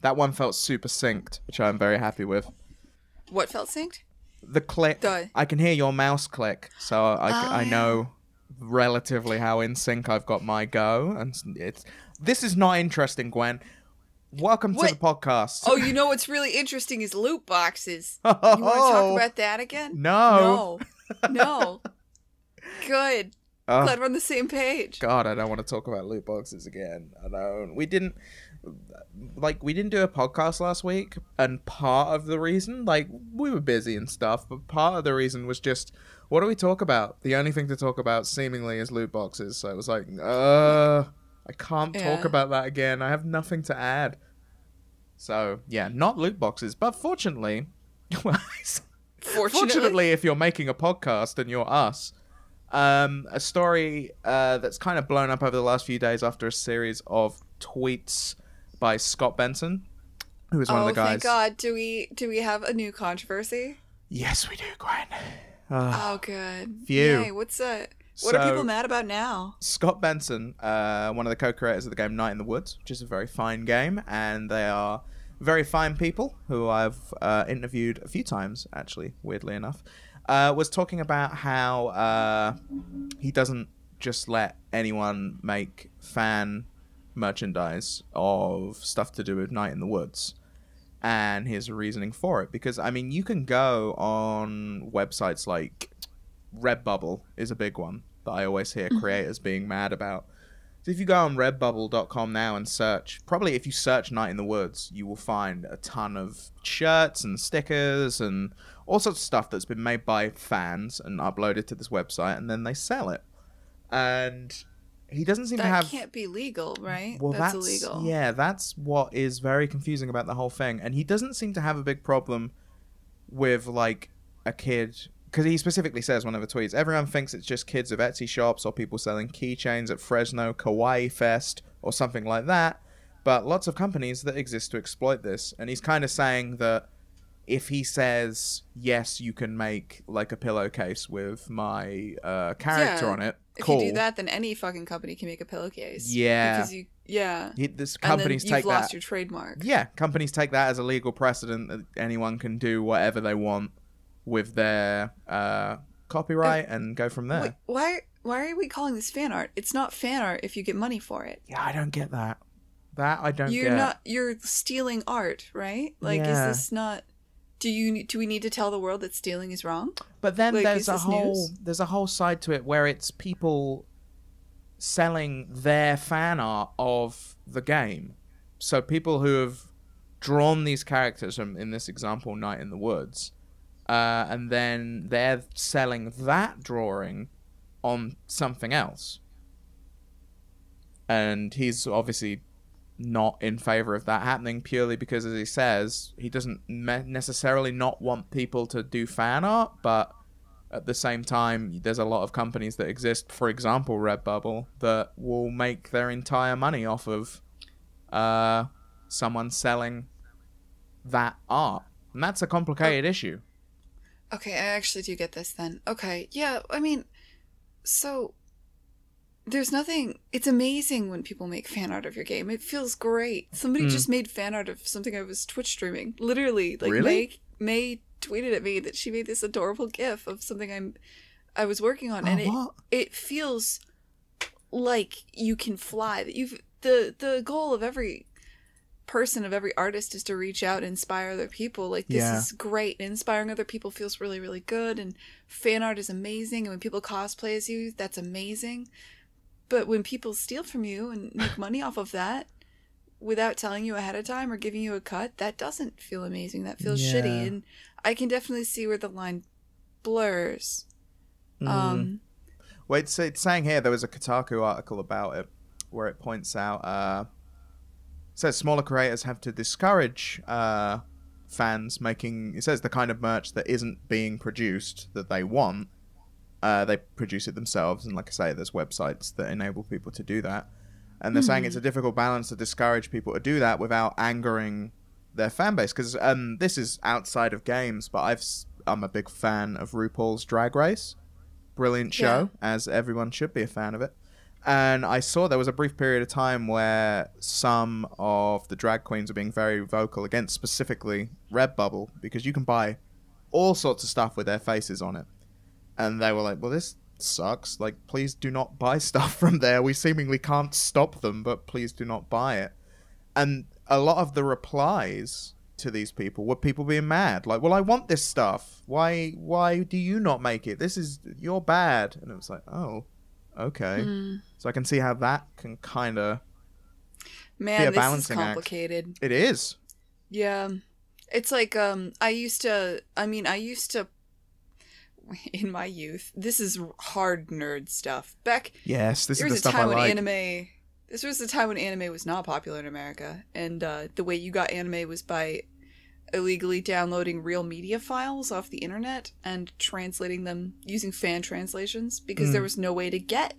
That one felt super synced, which I'm very happy with. What felt synced? The click, The- I can hear your mouse click, so I, Oh, I yeah. know relatively how in sync I've got my go. And it's this is not interesting, Gwen. Welcome to the podcast. Oh, you know what's really interesting is loot boxes. You want to talk oh. about that again? No. No. No. Good. Oh, Glad we're on the same page. God, I don't want to talk about loot boxes again. I don't. We didn't like we didn't do a podcast last week, and part of the reason, like, we were busy and stuff, but part of the reason was just what do we talk about? The only thing to talk about seemingly is loot boxes. So it was like, uh, I can't talk about that again. I have nothing to add. So yeah, not loot boxes, but fortunately, Fortunately. Fortunately, if you're making a podcast and you're us, um, a story uh, that's kind of blown up over the last few days after a series of tweets by Scott Benson, who is one oh, of the guys. Oh, thank God. Do we do we have a new controversy? Yes, we do, Gwen. Ah. Oh, good. Phew. Yay, what's that? What are people mad about now? Scott Benson, uh, one of the co-creators of the game Night in the Woods, which is a very fine game, and they are very fine people who I've uh, interviewed a few times, actually, weirdly enough, uh, was talking about how uh, he doesn't just let anyone make fan merchandise of stuff to do with Night in the Woods. And his reasoning for it, because I mean, you can go on websites like Redbubble is a big one that I always hear mm-hmm. creators being mad about. So if you go on redbubble.com now and search, probably if you search Night in the Woods, you will find a ton of shirts and stickers and all sorts of stuff that's been made by fans and uploaded to this website and then they sell it. And he doesn't seem That to have That can't be legal, right? well, that's, that's, illegal. Yeah, that's what is very confusing about the whole thing. And he doesn't seem to have a big problem with like a kid because he specifically says one of the tweets everyone thinks it's just kids of Etsy shops or people selling keychains at Fresno Kawaii Fest or something like that. But lots of companies that exist to exploit this. And he's kind of saying that if he says yes, you can make like a pillowcase with my uh, character Yeah. on it. If cool. you do that, then any fucking company can make a pillowcase. Yeah. Because you, yeah. He- this companies you've take lost that. your trademark. Yeah, companies take that as a legal precedent that anyone can do whatever they want with their uh, copyright and go from there. Wait, why? Why are we calling this fan art? It's not fan art if you get money for it. Yeah, I don't get that. That I don't You're get. not. You're stealing art, right? Like, Yeah. is this not? Do you? Do we need to tell the world that stealing is wrong? But then like, there's a whole news? there's a whole side to it where it's people selling their fan art of the game. So people who have drawn these characters from in this example Night in the Woods uh, and then they're selling that drawing on something else. And he's obviously not in favor of that happening purely because, as he says, he doesn't me- necessarily not want people to do fan art, but at the same time, there's a lot of companies that exist, for example, Redbubble, that will make their entire money off of uh, someone selling that art. And that's a complicated issue. Okay, I actually do get this then. Okay, yeah, I mean, so there's nothing. It's amazing when people make fan art of your game. It feels great. Somebody Mm. just made fan art of something I was Twitch streaming. Literally, like Really? May May tweeted at me that she made this adorable GIF of something I'm I was working on, and it what? it feels like you can fly. That you've the the goal of every person of every artist is to reach out and inspire other people like this Yeah. is great inspiring other people feels really really good and fan art is amazing and when people cosplay as you that's amazing but when people steal from you and make money off of that without telling you ahead of time or giving you a cut that doesn't feel amazing that feels Yeah. shitty and i can definitely see where the line blurs Mm. um Well, it's, it's saying here there was a Kotaku article about it where it points out uh, it says smaller creators have to discourage uh, fans making it says the kind of merch that isn't being produced that they want. Uh, they produce it themselves, and like I say, there's websites that enable people to do that. And they're saying it's a difficult balance to discourage people to do that without angering their fan base because um, this is outside of games, but I've I'm a big fan of RuPaul's Drag Race brilliant show, as everyone should be a fan of it. and I saw there was a brief period of time where some of the drag queens are being very vocal against specifically Redbubble because you can buy all sorts of stuff with their faces on it. And they were like, well, this sucks. Like, please do not buy stuff from there. We seemingly can't stop them, but please do not buy it. And a lot of the replies to these people were people being mad like well i want this stuff why why do you not make it this is you're bad and it was like oh okay Mm. so i can see how that can kind of Man, Be a this is balancing act. complicated. it is Yeah. It's like um I used to I mean I used to in my youth. This is hard nerd stuff. Back yes this is the was a stuff i time when like anime this was the time when anime was not popular in America and uh the way you got anime was by illegally downloading real media files off the internet and translating them using fan translations because Mm. there was no way to get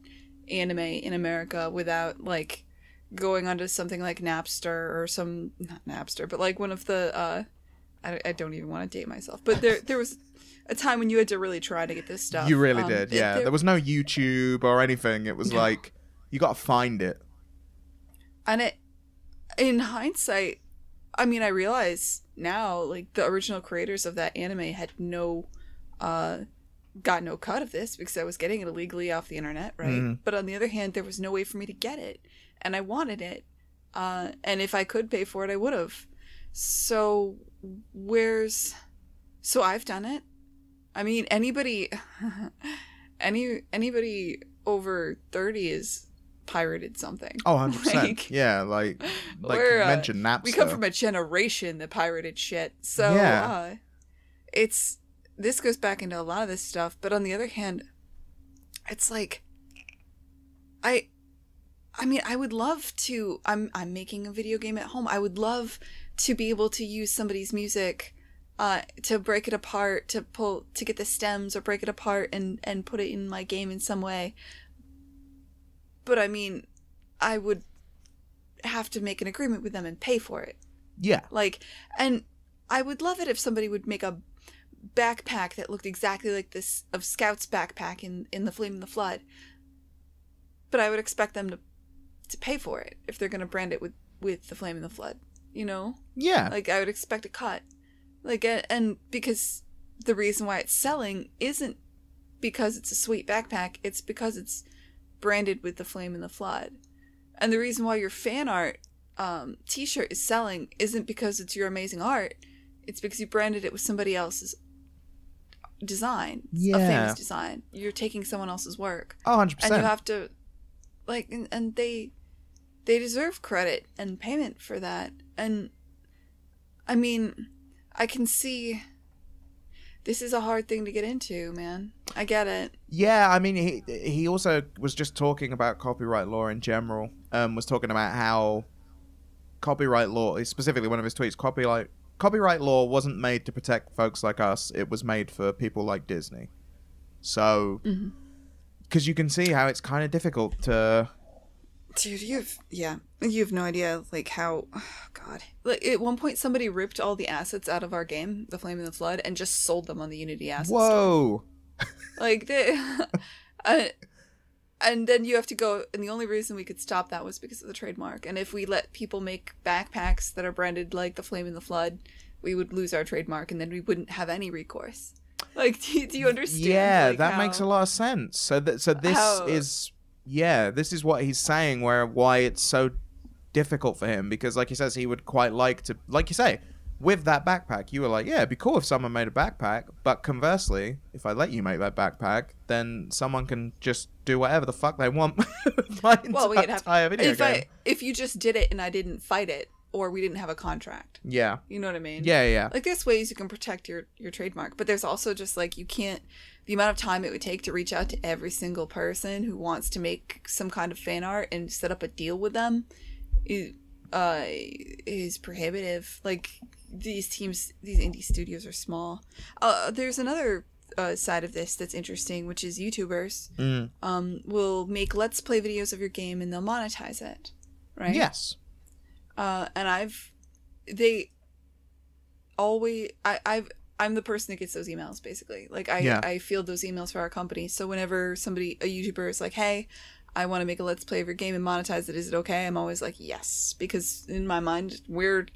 anime in America without like going onto something like Napster or some not Napster, but like one of the uh I, I don't even want to date myself, but there there was a time when you had to really try to get this stuff. you really Um, did yeah there- there was no youtube or anything it was No. like you gotta find it and it in hindsight i mean i realize now like the original creators of that anime had no uh got no cut of this because i was getting it illegally off the internet right Mhm. but on the other hand there was no way for me to get it and i wanted it uh and if i could pay for it i would have so where's so i've done it. I mean anybody any anybody over 30 is pirated something. Oh 100% Like- yeah like like you uh, mentioned napster. we come from a generation that pirated shit. So Yeah. uh, it's this goes back into a lot of this stuff but on the other hand it's like i i mean i would love to i'm i'm making a video game at home. I would love to be able to use somebody's music uh, to break it apart, to pull, to get the stems or break it apart and and put it in my game in some way. But I mean, I would have to make an agreement with them and pay for it. yeah Like, and I would love it if somebody would make a backpack that looked exactly like this of Scout's backpack in in the Flame and the Flood. But I would expect them to to pay for it if they're going to brand it with with the Flame and the Flood. You know, yeah like I would expect a cut. Like, and because the reason why it's selling isn't because it's a sweet backpack, it's because it's branded with the Flame and the Flood. And the reason why your fan art um, t-shirt is selling isn't because it's your amazing art. It's because you branded it with somebody else's design, a famous design. You're taking someone else's work, oh 100% and you have to, like, and, and they, they deserve credit and payment for that. And I mean, I can see. This is a hard thing to get into, man. I get it. Yeah, I mean, he he also was just talking about copyright law in general. Um, was talking about how copyright law, specifically one of his tweets, copyright copyright law wasn't made to protect folks like us. It was made for people like Disney. So, because you can see how it's kind of difficult to. Dude, you have yeah, you have no idea like how oh, god. Like at one point somebody ripped all the assets out of our game, The Flame and the Flood, and just sold them on the Unity asset store. Whoa! Like they uh, and then you have to go and the only reason we could stop that was because of the trademark. And if we let people make backpacks that are branded like The Flame and the Flood, we would lose our trademark and then we wouldn't have any recourse. Like do you, do you understand? Yeah, like, that how- makes a lot of sense. So that so this how- is yeah, this is what he's saying where why it's so difficult for him because like he says he would quite like to like you say with that backpack you were like yeah it'd be cool if someone made a backpack but conversely if i let you make that backpack then someone can just do whatever the fuck they want my Well, we'd have video if game I if you just did it and I didn't fight it or we didn't have a contract. yeah You know what I mean? yeah yeah Like there's ways you can protect your your trademark, but there's also just like you can't the amount of time it would take to reach out to every single person who wants to make some kind of fan art and set up a deal with them is uh is prohibitive. Like these teams these indie studios are small. Uh there's another uh, side of this that's interesting, which is YouTubers Mm. um, will make let's play videos of your game and they'll monetize it, right? yes uh, and I've they always I I've I'm the person that gets those emails basically. Like I Yeah. I field those emails for our company. So whenever somebody a YouTuber is like, "Hey, I want to make a let's play of your game and monetize it. Is it okay? I'm always like, yes, because in my mind, we're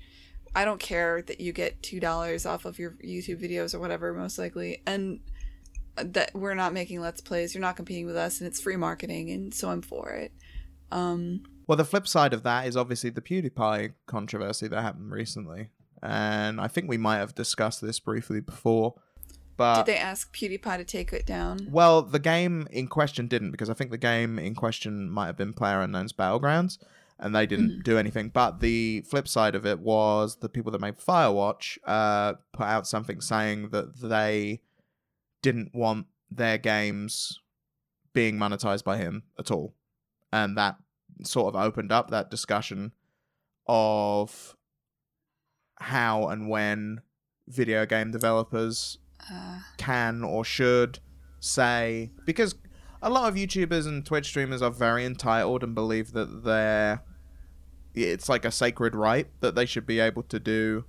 I don't care that you get two dollars off of your YouTube videos or whatever, most likely, and that we're not making let's plays. You're not competing with us, and it's free marketing, and so I'm for it. Um, Well, the flip side of that is obviously the PewDiePie controversy that happened recently, and I think we might have discussed this briefly before. But did they ask PewDiePie to take it down? Well, the game in question didn't because I think the game in question might have been Player Unknown's Battlegrounds, and they didn't Mhm. do anything. But the flip side of it was the people that made Firewatch uh, put out something saying that they didn't want their games being monetized by him at all, and that sort of opened up that discussion of how and when video game developers Uh, can or should say because a lot of YouTubers and Twitch streamers are very entitled and believe that they're it's like a sacred right that they should be able to do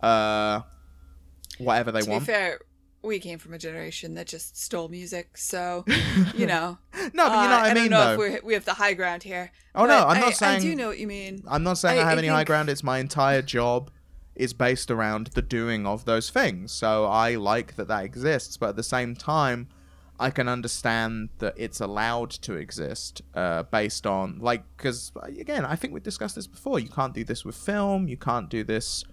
uh whatever they to want. be fair, we came from a generation that just stole music, so you know. no, but you know uh, what I mean don't know though. if we're, we have the high ground here. oh no, I'm I- not saying I do know what you mean. I'm not saying I, I- have I any high ground. It's my entire job is based around the doing of those things. So I like that that exists, but at the same time, I can understand that it's allowed to exist uh, based on like because again, I think we discussed this before. You can't do this with film. You can't do this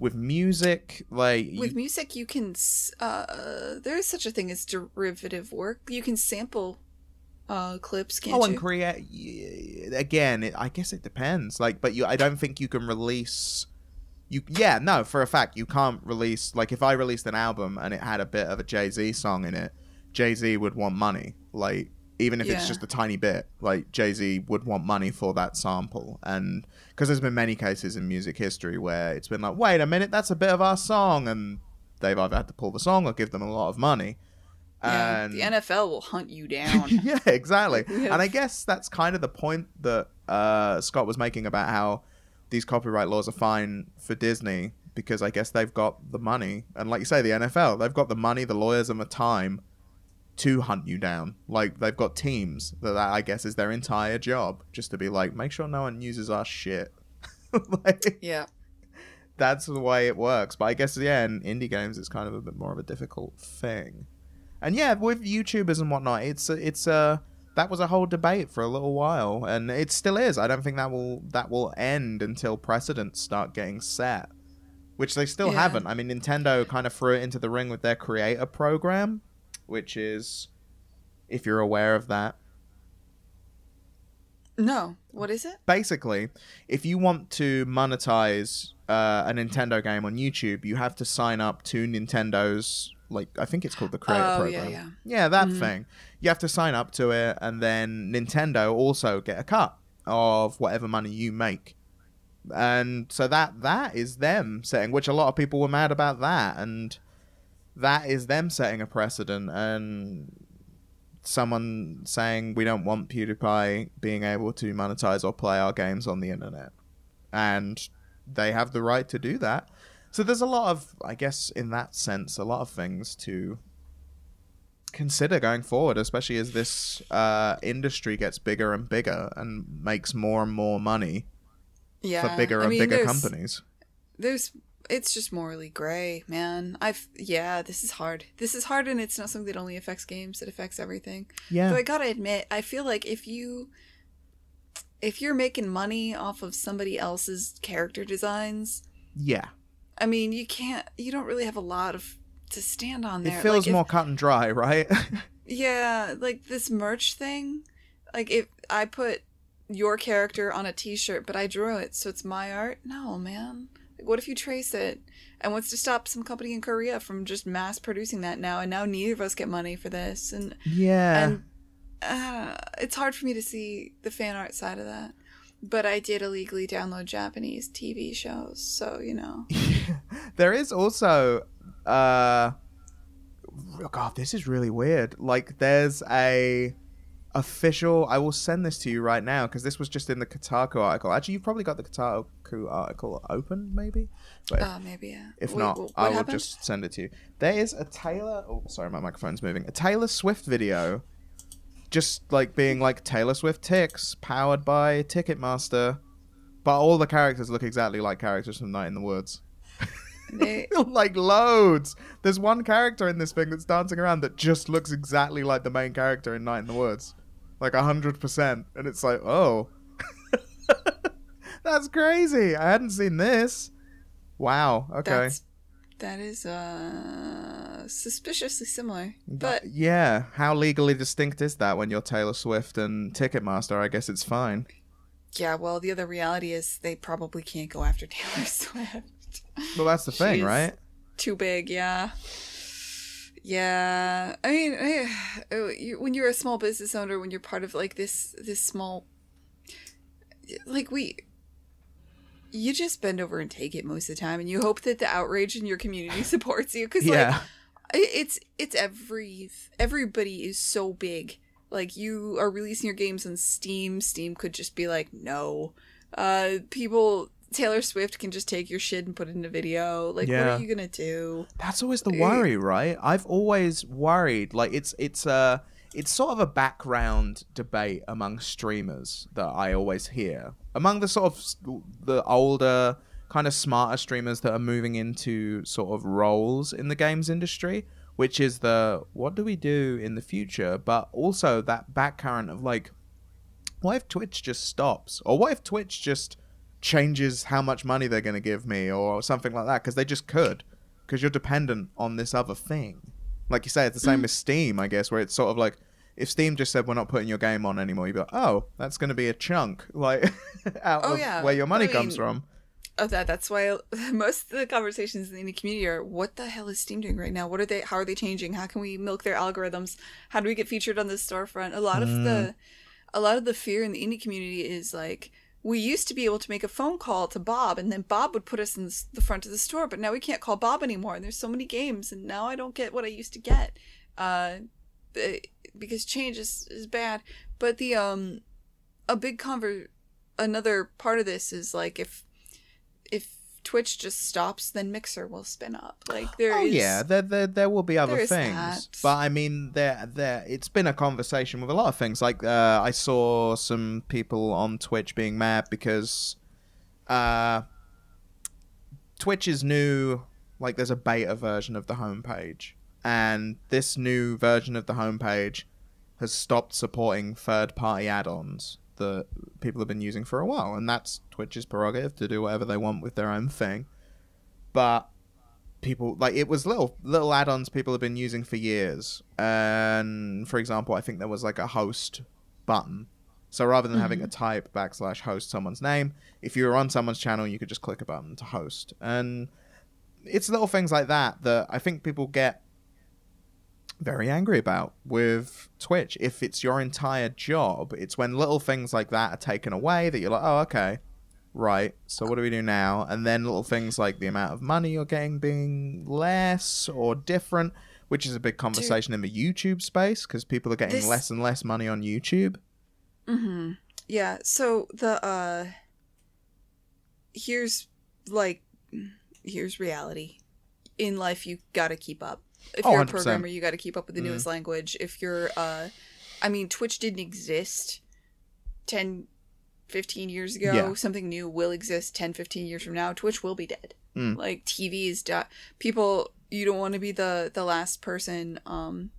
with music. Like you- With music, you can. Uh, there is such a thing as derivative work. You can sample uh, clips, can't oh, you? and create again. It, I guess it depends. Like, but you, I don't think you can release. You yeah no for a fact you can't release like if I released an album and it had a bit of a Jay Z song in it, Jay Z would want money. Like even if it's just a tiny bit, like Jay Z would want money for that sample. And because there's been many cases in music history where it's been like, wait a minute, that's a bit of our song, and they've either had to pull the song or give them a lot of money. yeah, And the NFL will hunt you down. yeah, exactly. Have- And I guess that's kind of the point that uh, Scott was making about how these copyright laws are fine for Disney because I guess they've got the money. And like you say, the NFL, they've got the money, the lawyers, and the time to hunt you down. Like they've got teams that, that I guess is their entire job, just to be like, make sure no one uses our shit. like, yeah. that's the way it works. But I guess yeah, in indie games, it's kind of a bit more of a difficult thing. And yeah, with YouTubers and whatnot, it's a, it's a that was a whole debate for a little while, and it still is. I don't think that will that will end until precedents start getting set, which they still Yeah. haven't. I mean, Nintendo kind of threw it into the ring with their creator program, which is, if you're aware of that, No. What is it? basically, if you want to monetize uh, a Nintendo game on YouTube, you have to sign up to Nintendo's like I think it's called the Creator Oh, yeah, Program. yeah. Yeah, that Mhm. thing. You have to sign up to it, and then Nintendo also get a cut of whatever money you make. And so that that is them saying which a lot of people were mad about that, and that is them setting a precedent, and someone saying we don't want PewDiePie being able to monetize or play our games on the internet, and they have the right to do that. So there's a lot of, I guess, in that sense, a lot of things to consider going forward, especially as this uh, industry gets bigger and bigger and makes more and more money Yeah. for bigger I and mean, bigger there's- companies. There's. It's just morally gray, man. I've. Yeah, this is hard. This is hard, and it's not something that only affects games. It affects everything. Yeah. Though I gotta admit, I feel like if you if you're making money off of somebody else's character designs, yeah. I mean, you can't. You don't really have a lot of to stand on there. It feels Like, if- more cut and dry, right? Yeah, like this merch thing. Like if I put your character on a T-shirt, but I drew it, so it's my art. No, man. What if you trace it? And what's to stop some company in Korea from just mass producing that now? And now neither of us get money for this, and yeah. and uh, it's hard for me to see the fan art side of that. But I did illegally download Japanese TV shows, so you know. there is also uh oh god this is really weird like there's a official i will send this to you right now because this was just in the kotaku article actually you've probably got the kotaku article open maybe but if, Uh, maybe yeah. if Wait, not wh- what i will happened? just send it to you there is a taylor oh sorry my microphone's moving a taylor swift video just like being like Taylor Swift ticks, powered by Ticketmaster, but all the characters look exactly like characters from Night in the Woods. They, like loads. There's one character in this thing that's dancing around that just looks exactly like the main character in Night in the Woods, like a hundred percent. And it's like, oh, that's crazy. I hadn't seen this. Wow. Okay. that's that is uh suspiciously similar. But yeah, how legally distinct is that when you're Taylor Swift and Ticketmaster? I guess it's fine. yeah, well, the other reality is they probably can't go after Taylor Swift. Well, that's the thing, She's- right? Too big, yeah. Yeah, I mean, eh, oh, when you're a small business owner, when you're part of like this this small, like we, you just bend over and take it most of the time, and you hope that the outrage in your community supports you because Yeah. I- it's it's every everybody is so big like you are releasing your games on steam steam could just be like no uh people taylor swift can just take your shit and put it in a video like what are you gonna do That's always the Eh. worry, right? I've always worried like it's it's uh it's sort of a background debate among streamers that I always hear. Among the sort of the older kind of smarter streamers that are moving into sort of roles in the games industry, which is the what do we do in the future, but also that back current of like what if Twitch just stops? Or what if Twitch just changes how much money they're going to give me or something like that because they just could because you're dependent on this other thing. Like you say, it's the same mm. as Steam, I guess, where it's sort of like if Steam just said we're not putting your game on anymore, you'd be like, oh, that's going to be a chunk like out Oh, of yeah. where your money I comes mean- from. oh that that's why most of the conversations in the Indie community are what the hell is steam doing right now what are they how are they changing how can we milk their algorithms how do we get featured on the storefront a lot of the mm. a lot of the fear in the indie community is like we used to be able to make a phone call to Bob, and then Bob would put us in the front of the store. But now we can't call Bob anymore, and there's so many games, and now I don't get what I used to get, uh, because change is, is bad. But the um, a big conver, another part of this is like if if Twitch just stops, then Mixer will spin up. Like there is Oh yeah, there, there there will be other is things, that. but I mean, there there it's been a conversation with a lot of things. Like uh, I saw some people on Twitch being mad because uh, Twitch is new. Like there's a beta version of the homepage, and this new version of the homepage has stopped supporting third-party add-ons that people have been using for a while, and that's Twitch's prerogative to do whatever they want with their own thing. But people like it was little little add-ons people have been using for years. And for example i think there was like a host button. So rather than having to mm-hmm. type backslash host someone's name if you were on someone's channel you could just click a button to host. And it's little things like that that i think people get very angry about with twitch if it's your entire job it's when little things like that are taken away that you're like oh okay Right. So what do we do now? And then little things like the amount of money you're getting being less or different, which is a big conversation in the YouTube space because people are getting This- less and less money on YouTube. Mm-hmm. Yeah. So the uh here's like here's reality. In life you gotta keep up. If Oh, you're a 100%. programmer, you gotta keep up with the newest language. If you're uh I mean Twitch didn't exist 10 15 years ago. Yeah. Something new will exist 10 15 years from now. Twitch will be dead. Mm. Like TV is di- people you don't want to be the the last person um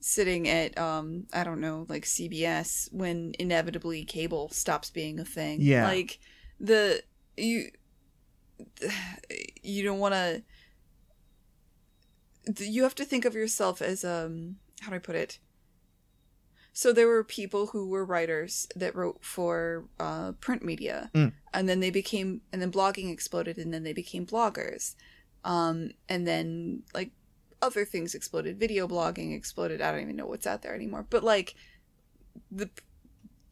sitting at um I don't know like CBS when inevitably cable stops being a thing. Yeah. Like the you you don't want to you have to think of yourself as um how do I put it? So there were people who were writers that wrote for uh, print media, Mm. and then they became, and then blogging exploded, and then they became bloggers, um, and then like other things exploded. Video blogging exploded. I don't even know what's out there anymore. But like the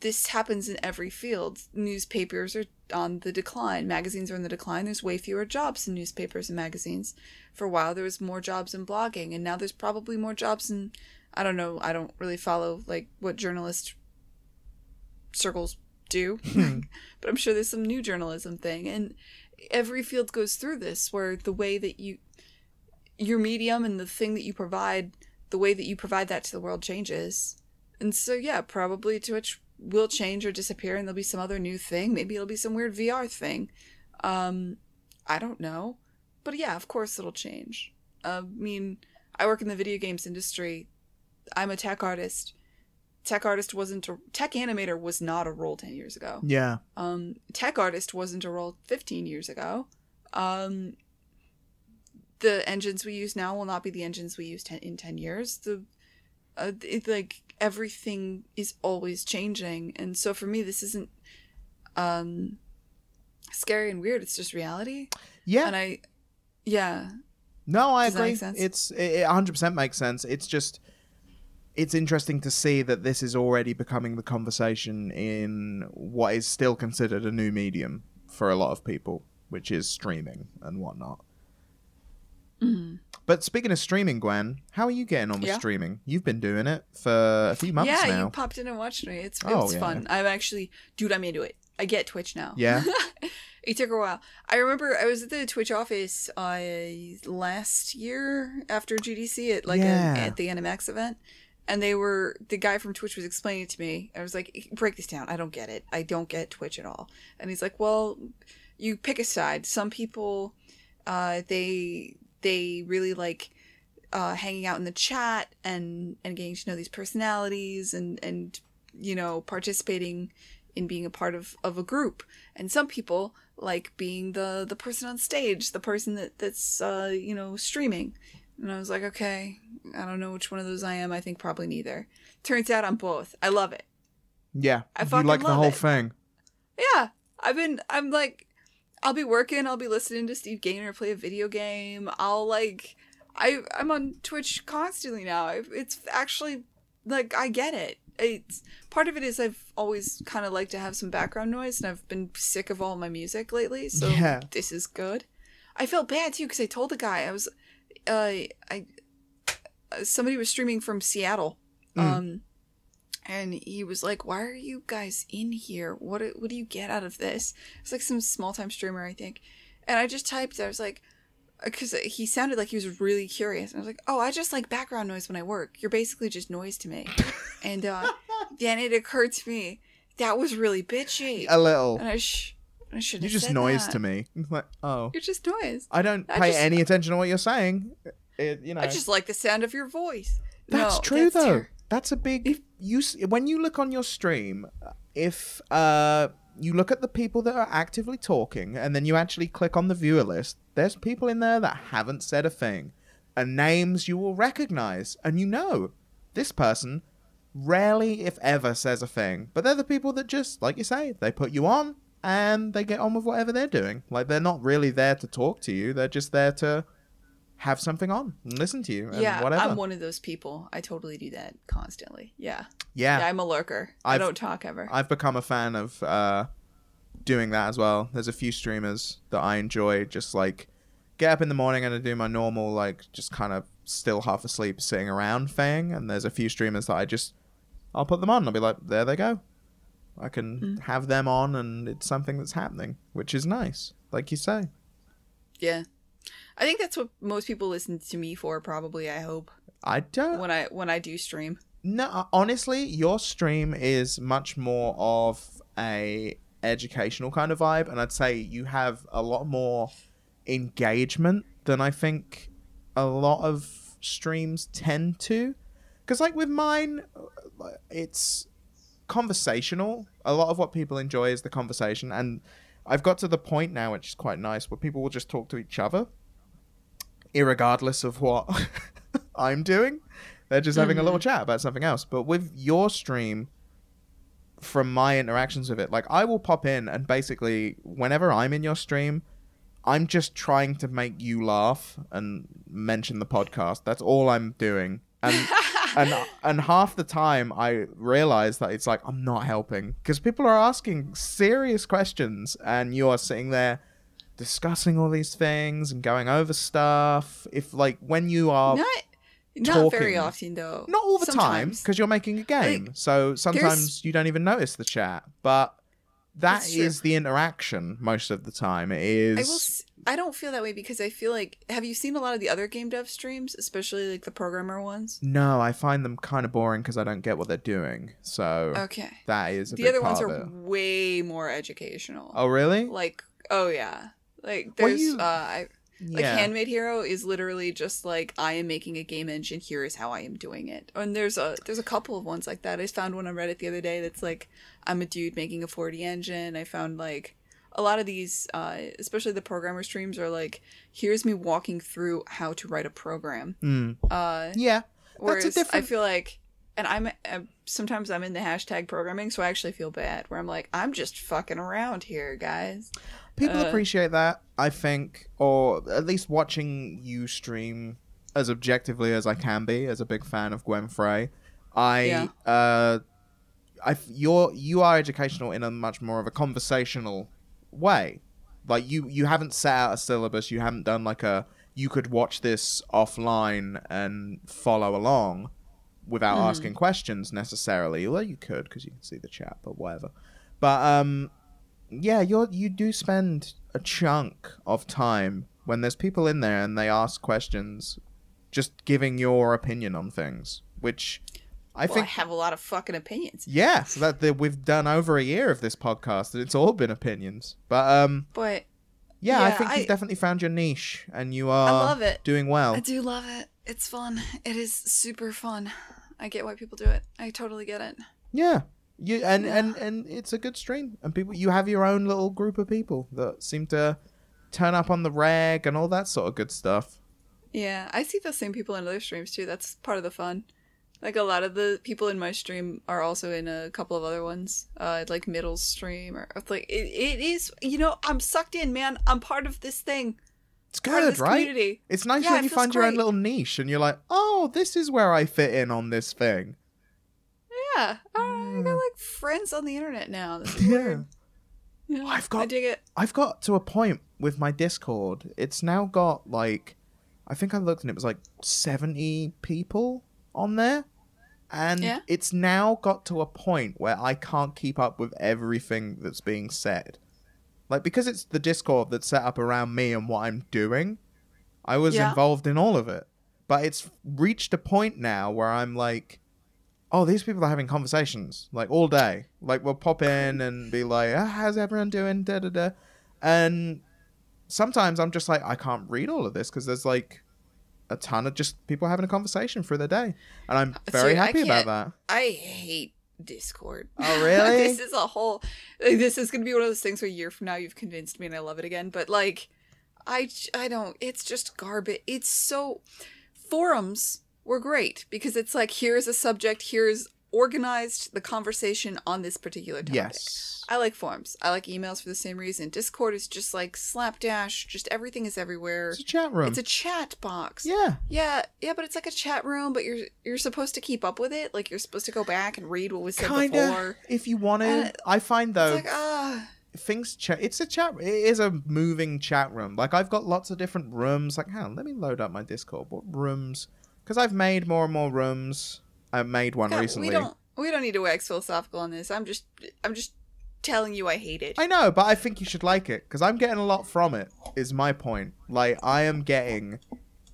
this happens in every field. Newspapers are on the decline. Magazines are in the decline. There's way fewer jobs in newspapers and magazines. For a while, there was more jobs in blogging, and now there's probably more jobs in. I don't know. I don't really follow like what journalist circles do, but I'm sure there's some new journalism thing, and every field goes through this where the way that you your medium and the thing that you provide the way that you provide that to the world changes And so yeah, probably Twitch will change or disappear and there'll be some other new thing. Maybe it'll be some weird VR thing. Um I don't know. But yeah, of course it'll change. Uh, I mean, I work in the video games industry. I'm a tech artist. Tech artist wasn't a tech animator was not a role 10 years ago. Yeah. Um, tech artist wasn't a role 15 years ago. Um, the engines we use now will not be the engines we use ten, in 10 years. The uh, it, like everything is always changing, and so for me, this isn't um scary and weird. It's just reality, Yeah. and I, yeah, No, I Does agree. It's it it 100% makes sense. It's just it's interesting to see that this is already becoming the conversation in what is still considered a new medium for a lot of people, which is streaming and whatnot. Mhm. But speaking of streaming, Gwen, how are you getting on with Yeah. streaming? You've been doing it for a few months now. yeah. now. You popped in and watched me. It's Oh, it's yeah. fun. I'm actually, dude. I'm into it. I get Twitch now. Yeah? it took a while. I remember I was at the Twitch office uh, last year after GDC at like Yeah. a, at the NMX event, and they were the guy from Twitch was explaining it to me. I was like, "Break this down. I don't get it. I don't get Twitch at all." And he's like, "Well, you pick a side. Some people, uh, they they really like." Uh, hanging out in the chat and and getting to know these personalities and and you know participating in being a part of, of a group and some people like being the the person on stage the person that that's uh you know streaming and i was like okay i don't know which one of those i am i think probably neither turns out i'm both i love it yeah. I you fucking like the love whole it. thing. yeah i've been i'm like i'll be working i'll be listening to steve gaynor play a video game. I'll like i i'm on twitch constantly now. It's actually like i get it. It's part of it is i've always kind of liked to have some background noise and i've been sick of all my music lately so Yeah. this is good. I felt bad too because i told the guy i was uh i uh, somebody was streaming from seattle. Mm. um and he was like, "Why are you guys in here? What do- what do you get out of this?" It's like some small time streamer, I think. And I just typed. I was like, because he sounded like he was really curious. And I was like, "Oh, I just like background noise when I work. You're basically just noise to me." and uh, then it occurred to me that was really bitchy, A little. and I sh- I should. You just noise to me. Like, oh. You're just noise. I don't I pay just- any attention to what you're saying. It, you know. I just like the sound of your voice. That's No, true that's though. ter- That's a big you s- when you look on your stream, if uh you look at the people that are actively talking and then you actually click on the viewer list, there's people in there that haven't said a thing. And names you will recognize and you know this person rarely if ever says a thing. But they're the people that just like you say, they put you on and they get on with whatever they're doing. Like they're not really there to talk to you, they're just there to have something on and listen to you and yeah, whatever. I'm one of those people. I totally do that constantly. Yeah. yeah. Yeah, I'm a lurker. I I've- don't talk ever. I've become a fan of uh, doing that as well. There's a few streamers that I enjoy just like get up in the morning and I do my normal like just kind of still half asleep sitting around thing and there's a few streamers that I just I'll put them on I'll be like there they go. I can Mm. have them on and it's something that's happening, which is nice. Like you say. yeah. I think that's what most people listen to me for probably, I hope, I don't when I when I do stream. No, honestly, your stream is much more of a educational kind of vibe, and I'd say you have a lot more engagement than I think a lot of streams tend to. Because, like with mine, uh, it's conversational. A lot of what people enjoy is the conversation, and I've got to the point now, which is quite nice, where people will just talk to each other, irregardless of what I'm doing. They're just having a little mm-hmm. chat about something else. But with your stream, from my interactions with it, like I will pop in and basically, whenever I'm in your stream, I'm just trying to make you laugh and mention the podcast. That's all I'm doing. And and and half the time I realize that it's like I'm not helping because people are asking serious questions and you are sitting there discussing all these things and going over stuff. If like when you are not not very often though. not all the time because you're making a game, Like, so sometimes you don't even notice the chat. But That's the interaction most of the time. It is. I will. s- I don't feel that way because I feel like. Have you seen a lot of the other game dev streams, especially like the programmer ones? No, I find them kind of boring because I don't get what they're doing. So Okay. that is a The other ones are way more educational. Oh, really? Like, oh yeah. Like there's you- uh I like yeah. Handmade Hero is literally just like I am making a game engine, here is how I am doing it. And there's a there's a couple of ones like that. I found one on Reddit the other day that's like I'm a dude making a 4D engine. I found like a lot of these uh especially the programmer streams are like here's me walking through how to write a program. Mm. Uh Yeah. Whereas That's a different. I feel like, and I'm uh, sometimes I'm in the hashtag programming, so I actually feel bad. Where I'm like, I'm just fucking around here, guys. People uh, appreciate that, I think, or at least watching you stream as objectively as I can be, as a big fan of Gwen Frey. I, Yeah. uh, I, you're you are educational in a much more of a conversational way. Like you, you haven't set out a syllabus. You haven't done like a. You could watch this offline and follow along without Mhm. asking questions necessarily. Well, you could because you can see the chat, but whatever. But um, yeah, you you do spend a chunk of time when there's people in there and they ask questions, just giving your opinion on things, which I well, think I have a lot of fucking opinions, yeah, so that, that we've done over a year of this podcast and it's all been opinions. But um, but yeah, I think I- you've definitely found your niche and you are I love it. doing well. I do love it. It's fun. It is super fun. I get why people do it. I totally get it. Yeah. You and, and and it's a good stream and people you have your own little group of people that seem to turn up on the reg and all that sort of good stuff. Yeah, I see the same people in other streams too. That's part of the fun. Like a lot of the people in my stream are also in a couple of other ones, uh, like middle stream or it's like it, it is. You know, I'm sucked in, man. I'm part of this thing. It's good, right? community. It's nice Yeah, when you find your own little niche and you're like, oh, this is where I fit in on this thing. Yeah, I Mm. got like friends on the internet now. This is Yeah. weird. Yeah, I've got. I dig it. I've got to a point with my Discord. It's now got like, I think I looked and it was like 70 people on there. And Yeah. it's now got to a point where I can't keep up with everything that's being said. Like, because it's the Discord that's set up around me and what I'm doing, I was Yeah. involved in all of it. But it's reached a point now where I'm like, oh, these people are having conversations like all day. Like we'll pop in and be like, ah, how's everyone doing? Da da da. And sometimes I'm just like, I can't read all of this because there's like a ton of just people having a conversation for the day, and I'm very Dude, happy about that. I hate Discord. Oh, really? this is a whole. like, This is gonna be one of those things where a year from now you've convinced me and I love it again. But like, I I don't. It's just garbage. It's so. Forums were great because it's like here's a subject, here's organized the conversation on this particular topic. Yes. I like forums. I like emails for the same reason. Discord is just like slapdash. Just everything is everywhere. It's a chat room. It's a chat box. yeah. Yeah, yeah, but it's like a chat room, but you're you're supposed to keep up with it. Like you're supposed to go back and read what was said Kind before. If you want to, I find though It's like ah, things. chat it's a chat. It is a moving chat room. Like I've got lots of different rooms. Like, hang on, let me load up my Discord. What rooms? Because I've made more and more rooms. I made one God, recently. we don't we don't need to wax philosophical on this. I'm just I'm just telling you I hate it. I know, but I think you should like it because I'm getting a lot from it. Is my point. Like I am getting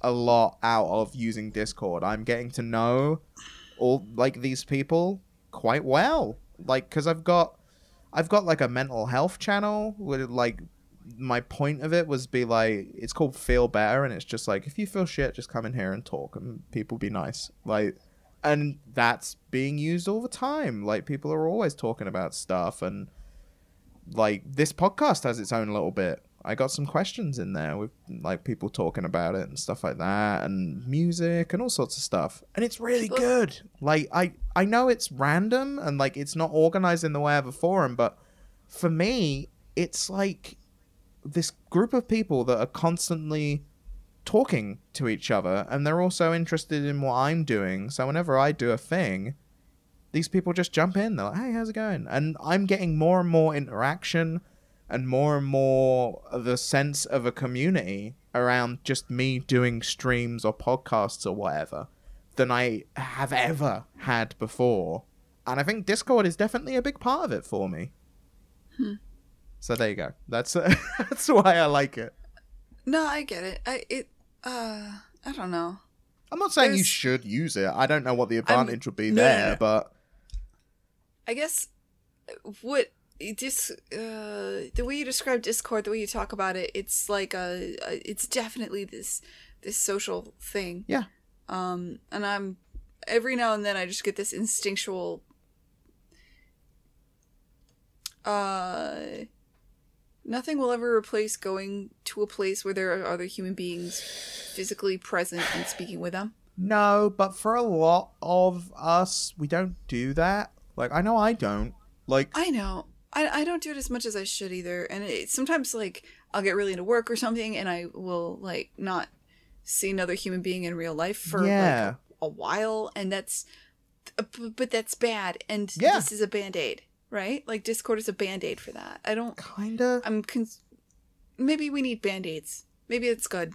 a lot out of using Discord. I'm getting to know all like these people quite well. Like because I've got I've got like a mental health channel with like my point of it was be like it's called feel better and it's just like if you feel shit just come in here and talk and people be nice. Like and that's being used all the time. Like people are always talking about stuff and like this podcast has its own little bit. I got some questions in there with like people talking about it and stuff like that and music and all sorts of stuff. And it's really good. Like i i know it's random and like it's not organized in the way of a forum but for me it's like this group of people that are constantly talking to each other and they're also interested in what i'm doing so whenever i do a thing these people just jump in. They're like, "Hey, how's it going?" And I'm getting more and more interaction, and more and more the sense of a community around just me doing streams or podcasts or whatever than I have ever had before. And I think Discord is definitely a big part of it for me. Hmm. So there you go. That's that's why I like it. No, I get it. I it uh I don't know. I'm not saying you should use it. I don't know what the advantage would be no, no, there, no. but I guess what dis uh the way you describe Discord, the way you talk about it, it's like a, a it's definitely this this social thing. Yeah. Um, and I'm every now and then I just get this instinctual. Uh, nothing will ever replace going to a place where there are other human beings physically present and speaking with them. no. But for a lot of us, we don't do that. Like I know I don't. Like I know. I, I don't do it as much as I should either. And it, sometimes, like, I'll get really into work or something and I will, like, not see another human being in real life for, Yeah. like, a, a while. And that's, but that's bad. And Yeah. this is a band aid, right? Like, Discord is a band aid for that. I don't, kinda. I'm, cons- maybe we need band aids. Maybe it's good.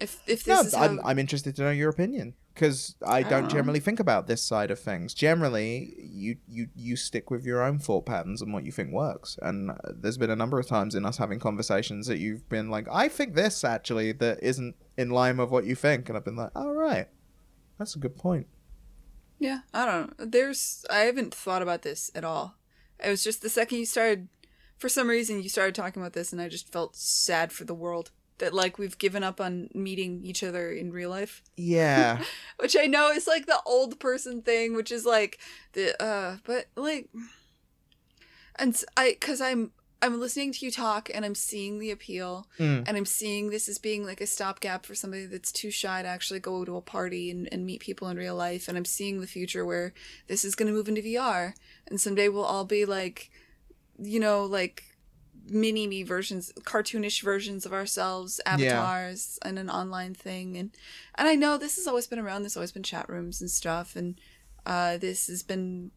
If, if this No, is I'm, I'm interested to know your opinion because I I don't don't generally think about this side of things. Generally, you you you stick with your own thought patterns and what you think works. And uh, there's been a number of times in us having conversations that you've been like, "I think this actually that isn't in line with what you think," and I've been like, "All right, that's a good point." Yeah, I don't know. There's I haven't thought about this at all. It was just the second you started for some reason you started talking about this and I just felt sad for the world that like we've given up on meeting each other in real life, Yeah, which I know is like the old person thing, which is like the uh but like and s- I cuz I'm I'm listening to you talk and I'm seeing the appeal Mm. and I'm seeing this as being like a stopgap for somebody that's too shy to actually go to a party and, and meet people in real life. And I'm seeing the future where this is going to move into VR. And someday we'll all be like, you know, like mini me versions, cartoonish versions of ourselves, avatars, and an online thing. And and I know this has always been around. There's always been chat rooms and stuff. And uh, this has been.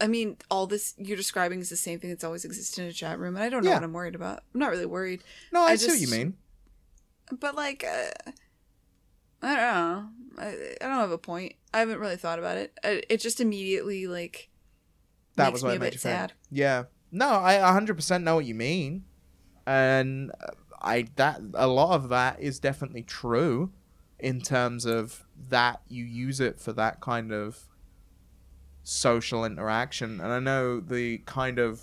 I mean, all this you're describing is the same thing that's always existed in a chat room, and I don't know Yeah. what I'm worried about. I'm not really worried no, I, I see what you mean. but like uh, i don't know I, I don't have a point i haven't really thought about it I, it just immediately like That makes was me what it made you sad Yeah. No, I 100% know what you mean. And I that a lot of that is definitely true in terms of that you use it for that kind of social interaction. And I know the kind of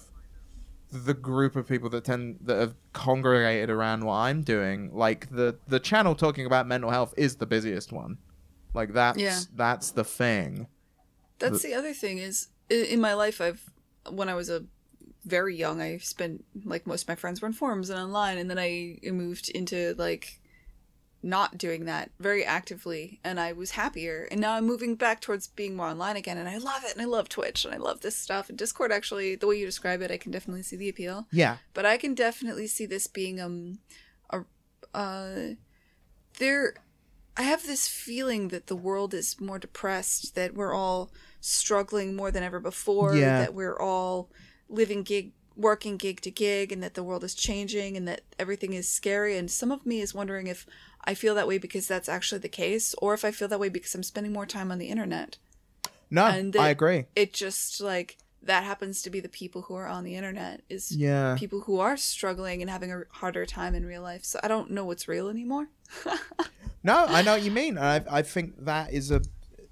the group of people that tend that have congregated around what I'm doing, like the the channel talking about mental health is the busiest one. Like that's Yeah. that's the thing. that's the other thing is in my life i've when i was a very young i spent like most of my friends were on forums and online and then i moved into like not doing that very actively and i was happier and now i'm moving back towards being more online again and i love it and i love twitch and i love this stuff and discord actually the way you describe it i can definitely see the appeal Yeah. but I can definitely see this being um a uh there I have this feeling that the world is more depressed that we're all struggling more than ever before Yeah. that we're all living gig working gig to gig and that the world is changing and that everything is scary and some of me is wondering if I feel that way because that's actually the case or if I feel that way because I'm spending more time on the internet No, And I agree. it just like that happens to be the people who are on the internet is Yeah. people who are struggling and having a harder time in real life. So I don't know what's real anymore. No, I know what you mean. I I think that is a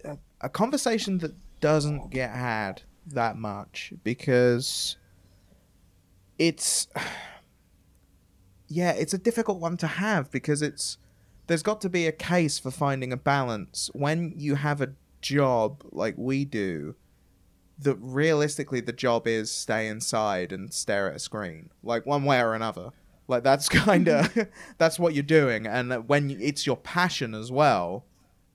a, a conversation that doesn't get had that much because it's yeah, it's a difficult one to have because it's there's got to be a case for finding a balance. When you have a job like we do that realistically the job is stay inside and stare at a screen like one way or another. Like that's kind of mm-hmm. that's what you're doing. And when it's your passion as well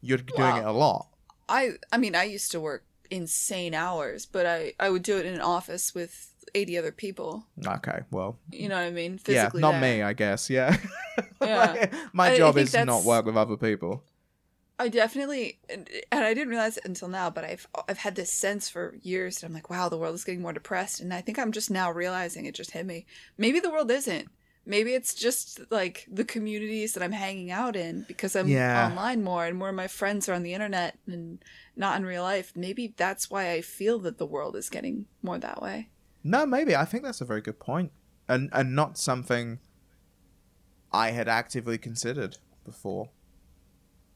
you're doing it a lot. I I mean I used to work insane hours, but I I would do it in an office with 80 other people. okay well You know what I mean? yeah not there. me i guess yeah, Yeah. my job is to not work with other people I definitely and and I didn't realize it until now, but I've I've had this sense for years that I'm like, wow, the world is getting more depressed, and I think I'm just now realizing it just hit me. Maybe the world isn't. Maybe it's just like the communities that I'm hanging out in because I'm Yeah. online more and more of my friends are on the internet and not in real life. Maybe that's why I feel that the world is getting more that way. No, maybe. I think that's a very good point. And and not something I had actively considered before.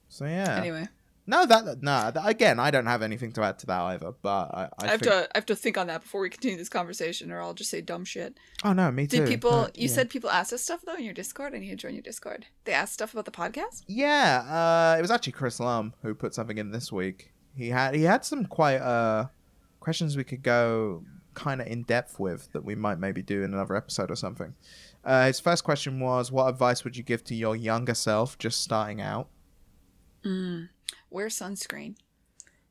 So yeah. Anyway, No, that no. That, again, I don't have anything to add to that either. But I, I, I, have think- to I have to think on that before we continue this conversation, or I'll just say dumb shit. Oh no, me too. Did people? but, you yeah. said people asked us stuff though in your Discord. I need to join your Discord. They asked stuff about the podcast. Yeah, uh, it was actually Chris Lum who put something in this week. He had he had some quite uh questions we could go kind of in depth with that we might maybe do in another episode or something. Uh, his first question was, "What advice would you give to your younger self just starting out?" Mm. Wear sunscreen.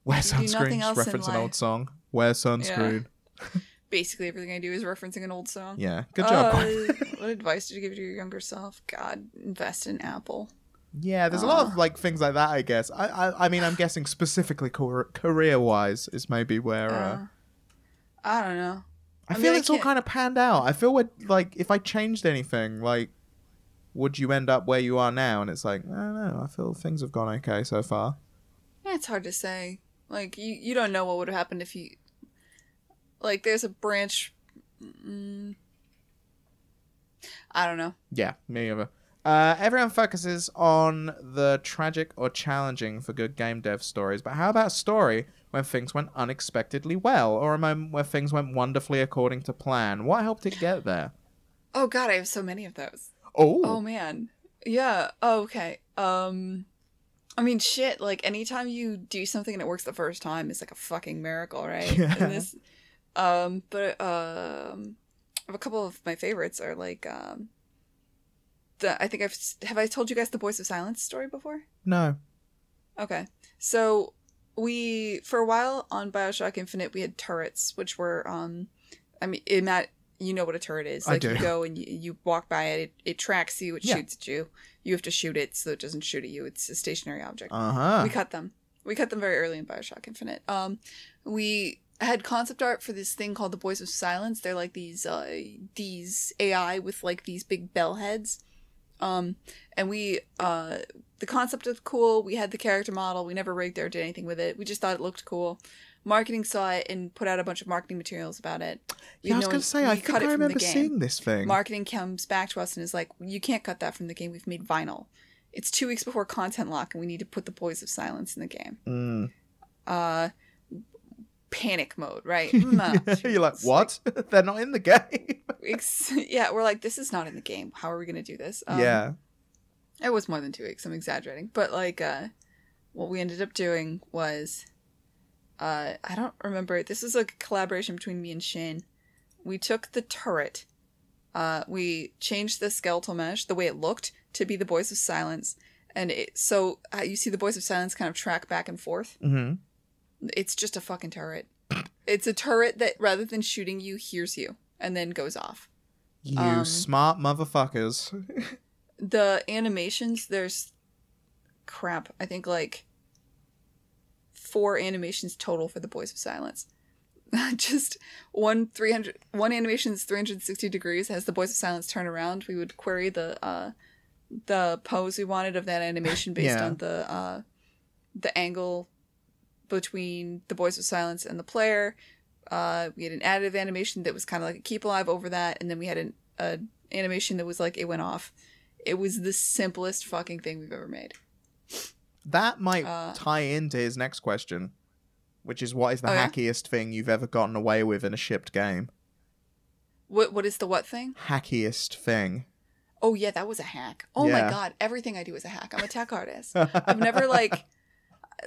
Wear sunscreen. in Reference an old song. Wear sunscreen. Basically, everything I do is referencing an old song. Yeah, good job. Uh, what advice did you give to your younger self? God, invest in Apple. yeah, there's a lot of uh, like things like that. I guess. I I, I mean, I'm guessing specifically career wise is maybe where. I don't know. I, I feel mean, I it's all kind of panned out. I feel like if I changed anything, like would you end up where you are now? And it's like I don't know. I feel things have gone okay so far. Yeah, it's hard to say. Like you, you don't know what would have happened if you. Like, there's a branch. Mm, I don't know. Yeah, me either. Uh, everyone focuses on the tragic or challenging for good game dev stories, but how about a story when things went unexpectedly well, or a moment where things went wonderfully according to plan? What helped it get there? Oh God, I have so many of those. Oh, Oh man. Yeah. Oh, okay. Um I mean shit, like anytime you do something and it works the first time it's like a fucking miracle, right? Yeah. And this um but um a couple of my favorites are like um the I think I've have I told you guys the Boys of Silence story before? no. Okay. So we for a while on BioShock Infinite we had turrets which were um I mean it Matt you know what a turret is. I Like do. you go and you, you walk by it, it, it tracks you, it Yeah. shoots at you. You have to shoot it so it doesn't shoot at you. It's a stationary object. Uh huh. we cut them. We cut them very early in BioShock Infinite. Um we had concept art for this thing called the Boys of Silence. They're like these uh these AI with like these big bell heads. Um and we uh the concept was cool. We had the character model. We never rigged or did anything with it. We just thought it looked cool. Marketing saw it and put out a bunch of marketing materials about it. We Yeah, I was no- gonna say. I think I remember seeing this thing. Marketing comes back to us and is like, "You can't cut that from the game. We've made vinyl. It's two weeks before content lock, and we need to put the Boys of Silence in the game." Mm. Uh, panic mode, right? Mm, You're like, what? They're not in the game. Ex- yeah, we're like, this is not in the game. How are we gonna do this? Um, yeah. It was more than two weeks. I'm exaggerating, but like, uh, what we ended up doing was, uh, I don't remember. This is a collaboration between me and Shin. We took the turret, uh, we changed the skeletal mesh, the way it looked, to be the Boys of Silence, and it so uh, you see the Boys of Silence kind of track back and forth. hmm It's just a fucking turret. It's a turret that rather than shooting you, hears you and then goes off. You Um, smart motherfuckers. the animations there's crap i think like four animations total for the boys of silence just one 300 one animation is 360 degrees has the boys of silence turn around we would query the uh the pose we wanted of that animation based Yeah. on the uh the angle between the boys of silence and the player uh we had an additive animation that was kind of like a keep alive over that and then we had an a animation that was like it went off it was the simplest fucking thing we've ever made. That might Uh, tie into his next question, which is what is the Oh, yeah? hackiest thing you've ever gotten away with in a shipped game? What what is the what thing? Hackiest thing. Oh yeah, that was a hack. Oh Yeah. my god, everything I do is a hack. I'm a tech artist. I've never like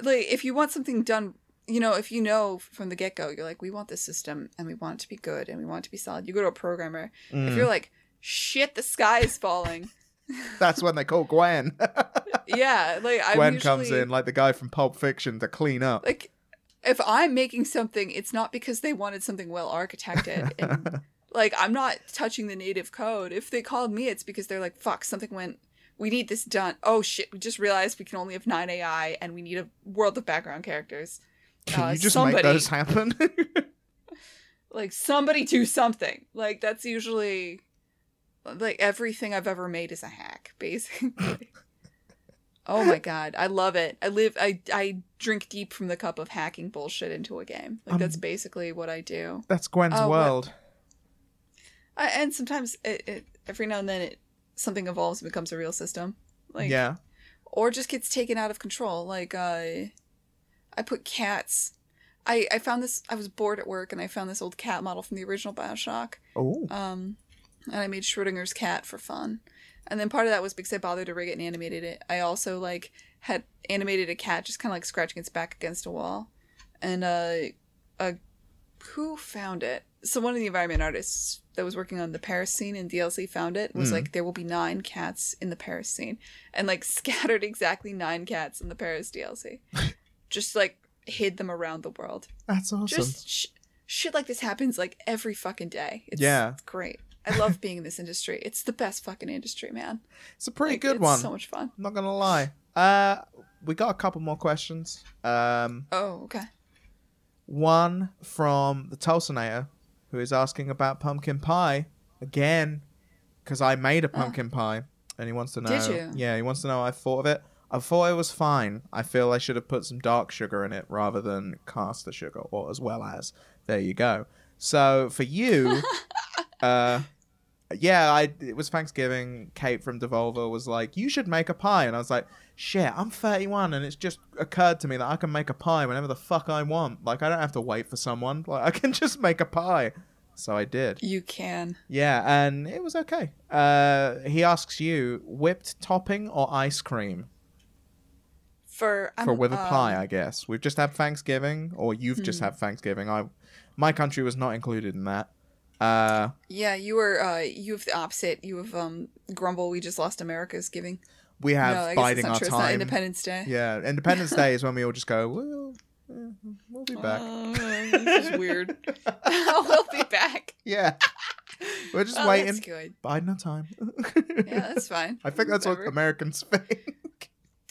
like if you want something done, you know, if you know from the get go, you're like, we want this system and we want it to be good and we want it to be solid. You go to a programmer. If Mm, you're like, shit, the sky is falling. That's when they call Gwen. yeah, like I'm Gwen usually, comes in like the guy from Pulp Fiction to clean up. like if I'm making something, it's not because they wanted something well architected and like I'm not touching the native code. If they called me, it's because they're like, fuck, something went we need this done. Oh shit, we just realized we can only have nine AI and we need a world of background characters. Can uh, you just somebody- make those happen? Like somebody do something. Like that's usually like everything I've ever made is a hack, basically. oh my god, I love it. I live I I drink deep from the cup of hacking bullshit into a game. Like Um, that's basically what I do. That's Gwen's Oh, world. I, and sometimes it, it every now and then it something evolves and becomes a real system. Like yeah. or just gets taken out of control. Like uh, I put cats. I I found this. I was bored at work and I found this old cat model from the original Bioshock. Oh. Um, and I made Schrodinger's cat for fun. And then part of that was because I bothered to rig it and animated it. I also like had animated a cat just kind of like scratching its back against a wall. And uh, uh, who found it? So one of the environment artists that was working on the Paris scene in DLC found it. Was Mm. like there will be nine cats in the Paris scene, and like scattered exactly nine cats in the Paris DLC. just like hid them around the world. That's awesome. Just sh- shit like this happens like every fucking day. It's, Yeah. great. I love being in this industry. It's the best fucking industry, man. it's a pretty Like, good it's one. So much fun. I'm not gonna lie. Uh, we got a couple more questions. Um, Oh, okay. one from the Tulsanator, who is asking about pumpkin pie again, because I made a pumpkin pie, and he wants to know. Did you? Yeah, he wants to know I thought of it. I thought it was fine. I feel I should have put some dark sugar in it rather than caster sugar, or as well as. There you go. So for you, uh, yeah, I it was Thanksgiving. Kate from Devolver was like, "You should make a pie," and I was like, "Shit, I'm 31, and it's just occurred to me that I can make a pie whenever the fuck I want. Like, I don't have to wait for someone. Like, I can just make a pie." So I did. You can. Yeah, and it was okay. Uh, he asks you whipped topping or ice cream For I'm, for with a um, pie. I guess we've just had Thanksgiving, or you've just Hmm. had Thanksgiving. I, my country was not included in that. Uh, Yeah, you were. uh You have the opposite. You have um grumble. We just lost America's giving. We have no, biding our true. It's not time. Independence Day. Yeah, Independence Day is when we all just go, well, we'll be back. Uh, this is weird. we'll be back. yeah. We're just oh, waiting, That's good. biding our time. Yeah, that's fine. I think that's what Americans think.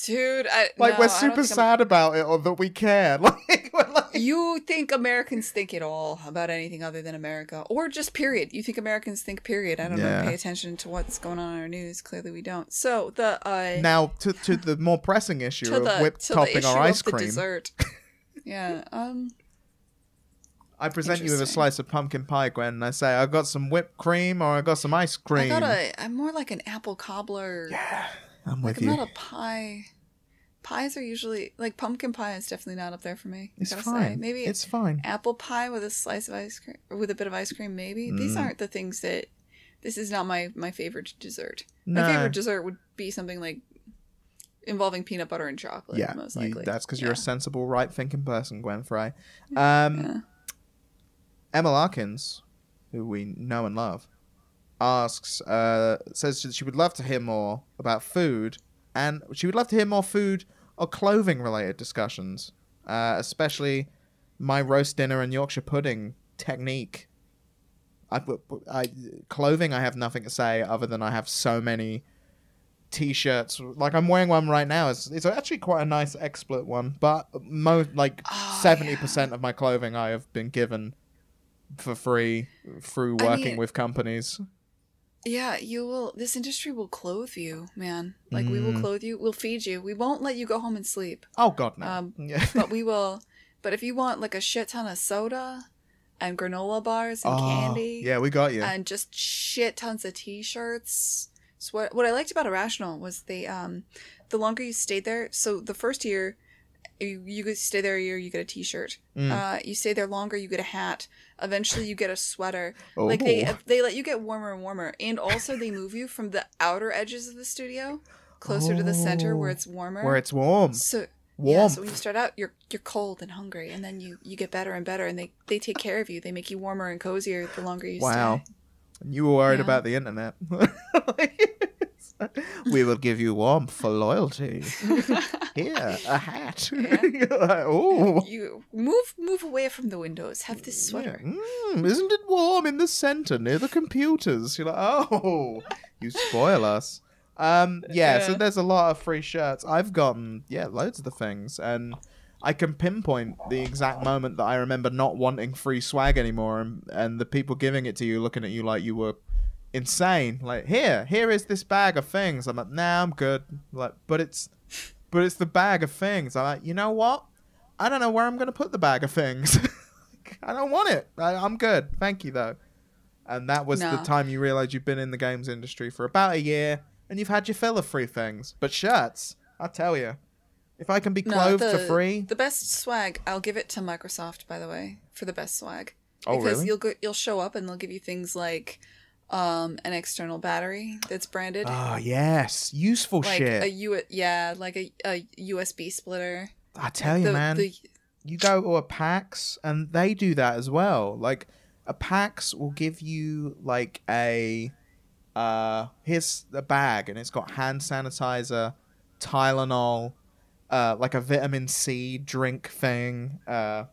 Dude, I like, no, we're super think I'm- sad about it or that we care. Like, we're like, You think Americans think at all about anything other than America, or just period? You think Americans think period? I don't Yeah. know. Pay attention to what's going on in our news. Clearly, we don't. So the uh, now, to, to the more pressing issue to of the whipped to topping or ice of the cream, dessert. yeah. Um. I present you with a slice of pumpkin pie, Gwen, and I say, I've got some whipped cream or I got some ice cream. I got a. I'm more like an apple cobbler. yeah, I'm like with I'm you. not a pie. Pies are usually like pumpkin pie is definitely not up there for me. I fine. say. Maybe it's fine. apple pie with a slice of ice cream or with a bit of ice cream maybe these Mm. aren't the things that this is not my my favorite dessert No. my favorite dessert would be something like involving peanut butter and chocolate yeah, most you- likely that's because you're a sensible, right-thinking person, Gwen Frey. Um, Yeah. Emma Larkins, who we know and love, asks, uh, says that she would love to hear more about food, and she would love to hear more food or clothing-related discussions, uh, especially my roast dinner and Yorkshire pudding technique. I, I, clothing, I have nothing to say other than I have so many t-shirts. Like I'm wearing one right now. It's, it's actually quite a nice expert one, but like Oh, seventy percent of my clothing I have been given for free through I working mean- with companies. Yeah you will this industry will clothe you man like we will Mm. clothe you we'll feed you we won't let you go home and sleep Oh God, no. Um, yeah. but we will but if you want like a shit ton of soda and granola bars and Oh, candy Yeah, we got you. and just shit tons of t-shirts. So what what I liked about Irrational was they um the longer you stayed there. So the first year, you you could stay there a year, you get a t-shirt. Mm. Uh, you stay there longer, you get a hat. Eventually, you get a sweater. Oh. Like they Oh. they let you get warmer and warmer, and also they move you from the outer edges of the studio closer to the center where Oh, it's warmer. where it's warm. so Warm. yeah, so when you start out, you're you're cold and hungry, and then you you get better and better, and they they take care of you. They make you warmer and cozier the longer you stay. Wow. stay. You were worried Yeah. about the internet. we will give you warmth for loyalty. Here, a hat. Yeah. You're like, oh. You move move away from the windows. Have this sweater. Mm, isn't it warm in the center near the computers? You're like, oh, you spoil us. Um, yeah, so there's a lot of free shirts. I've gotten, yeah, loads of the things, and I can pinpoint the exact moment that I remember not wanting free swag anymore, and, and the people giving it to you looking at you like you were insane. Like, here, here is this bag of things. I'm like, nah, I'm good. Like, but it's, but it's the bag of things. I'm like, you know what? I don't know where I'm gonna put the bag of things. I don't want it. I, I'm good. Thank you though. and that was the time you realized you've been in the games industry for about a year and you've had your fill of free things. But shirts, I tell you, if I can be No, clothed the, for free, The best swag, I'll give it to Microsoft, by the way, for the best swag. oh because really? you'll go, you'll show up and they'll give you things like um, an external battery that's branded, Oh yes, useful like shit. a U, yeah, like a, a USB splitter. I tell you, the, man. the- you go to a PAX and they do that as well. Like a PAX will give you like a uh here's a bag and it's got hand sanitizer, Tylenol, uh like a vitamin C drink thing, uh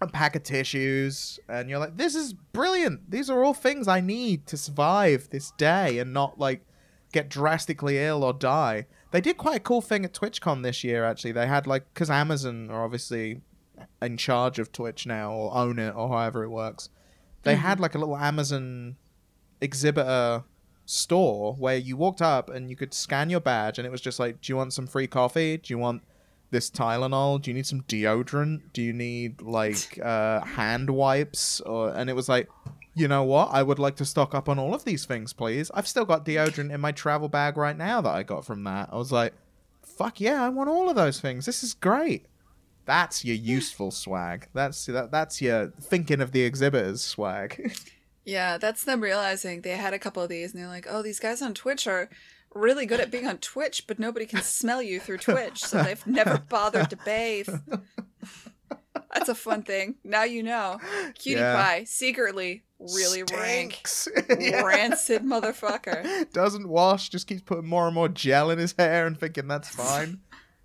a pack of tissues and you're like this is brilliant. These are all things I need to survive this day and not like get drastically ill or die. They did quite a cool thing at TwitchCon this year. Actually, they had like because Amazon are obviously in charge of Twitch now or own it or however it works. They mm-hmm. had like a little Amazon exhibitor store where you walked up and you could scan your badge and it was just like, do you want some free coffee? Do you want this Tylenol? Do you need some deodorant? Do you need like uh, hand wipes? Or and it was like, you know what? I would like to stock up on all of these things, please. I've still got deodorant in my travel bag right now that I got from that. I was like, fuck yeah, I want all of those things. This is great. That's your useful swag. That's that, that's your thinking of the exhibitors swag. yeah, that's them realizing they had a couple of these and they're like, oh, these guys on Twitch are really good at being on Twitch, but nobody can smell you through Twitch, so they've never bothered to bathe. That's a fun thing. Now you know. Cutie Yeah. Pie, secretly, really rank. Stinks. Yeah. Rancid motherfucker. Doesn't wash, just keeps putting more and more gel in his hair and thinking that's fine.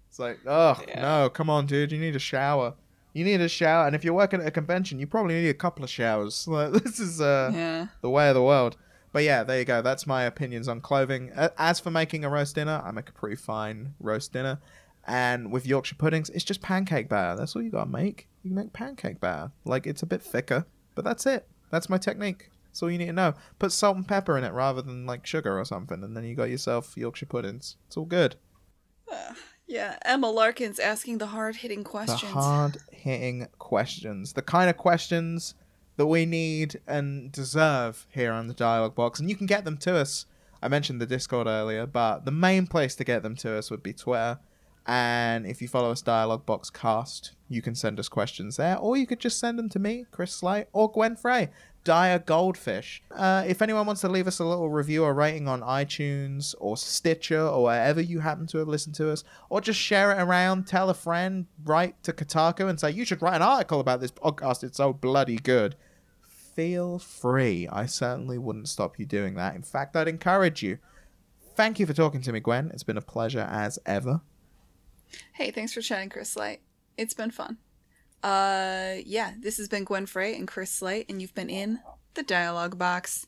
It's like, oh Yeah. no, come on, dude, you need a shower. You need a shower, and if you're working at a convention, you probably need a couple of showers. Like, this is uh, Yeah. the way of the world. But yeah, there you go. That's my opinions on clothing. As for making a roast dinner, I make a pretty fine roast dinner. And with Yorkshire puddings, it's just pancake batter. That's all you gotta make. You can make pancake batter. Like it's a bit thicker, but that's it. That's my technique. That's all you need to know. Put salt and pepper in it rather than like sugar or something, and then you got yourself Yorkshire puddings. It's all good. Yeah. Emma Larkin's asking the hard hitting questions. The hard hitting questions. The kind of questions that we need and deserve here on the dialogue box. And you can get them to us. I mentioned the Discord earlier, but the main place to get them to us would be Twitter. And if you follow us Dialogue Box Cast, you can send us questions there, or you could just send them to me, Chris Slight, or Gwen Frey. Dire Goldfish. Uh, if anyone wants to leave us a little review or rating on iTunes or Stitcher or wherever you happen to have listened to us, or just share it around, tell a friend, write to Kotaku and say, you should write an article about this podcast, it's so bloody good. Feel free. I certainly wouldn't stop you doing that. In fact, I'd encourage you. Thank you for talking to me, Gwen. It's been a pleasure as ever. Hey, thanks for chatting, Chris Slight. It's been fun. Uh, yeah, this has been Gwen Frey and Chris Slight, and you've been in the dialogue box.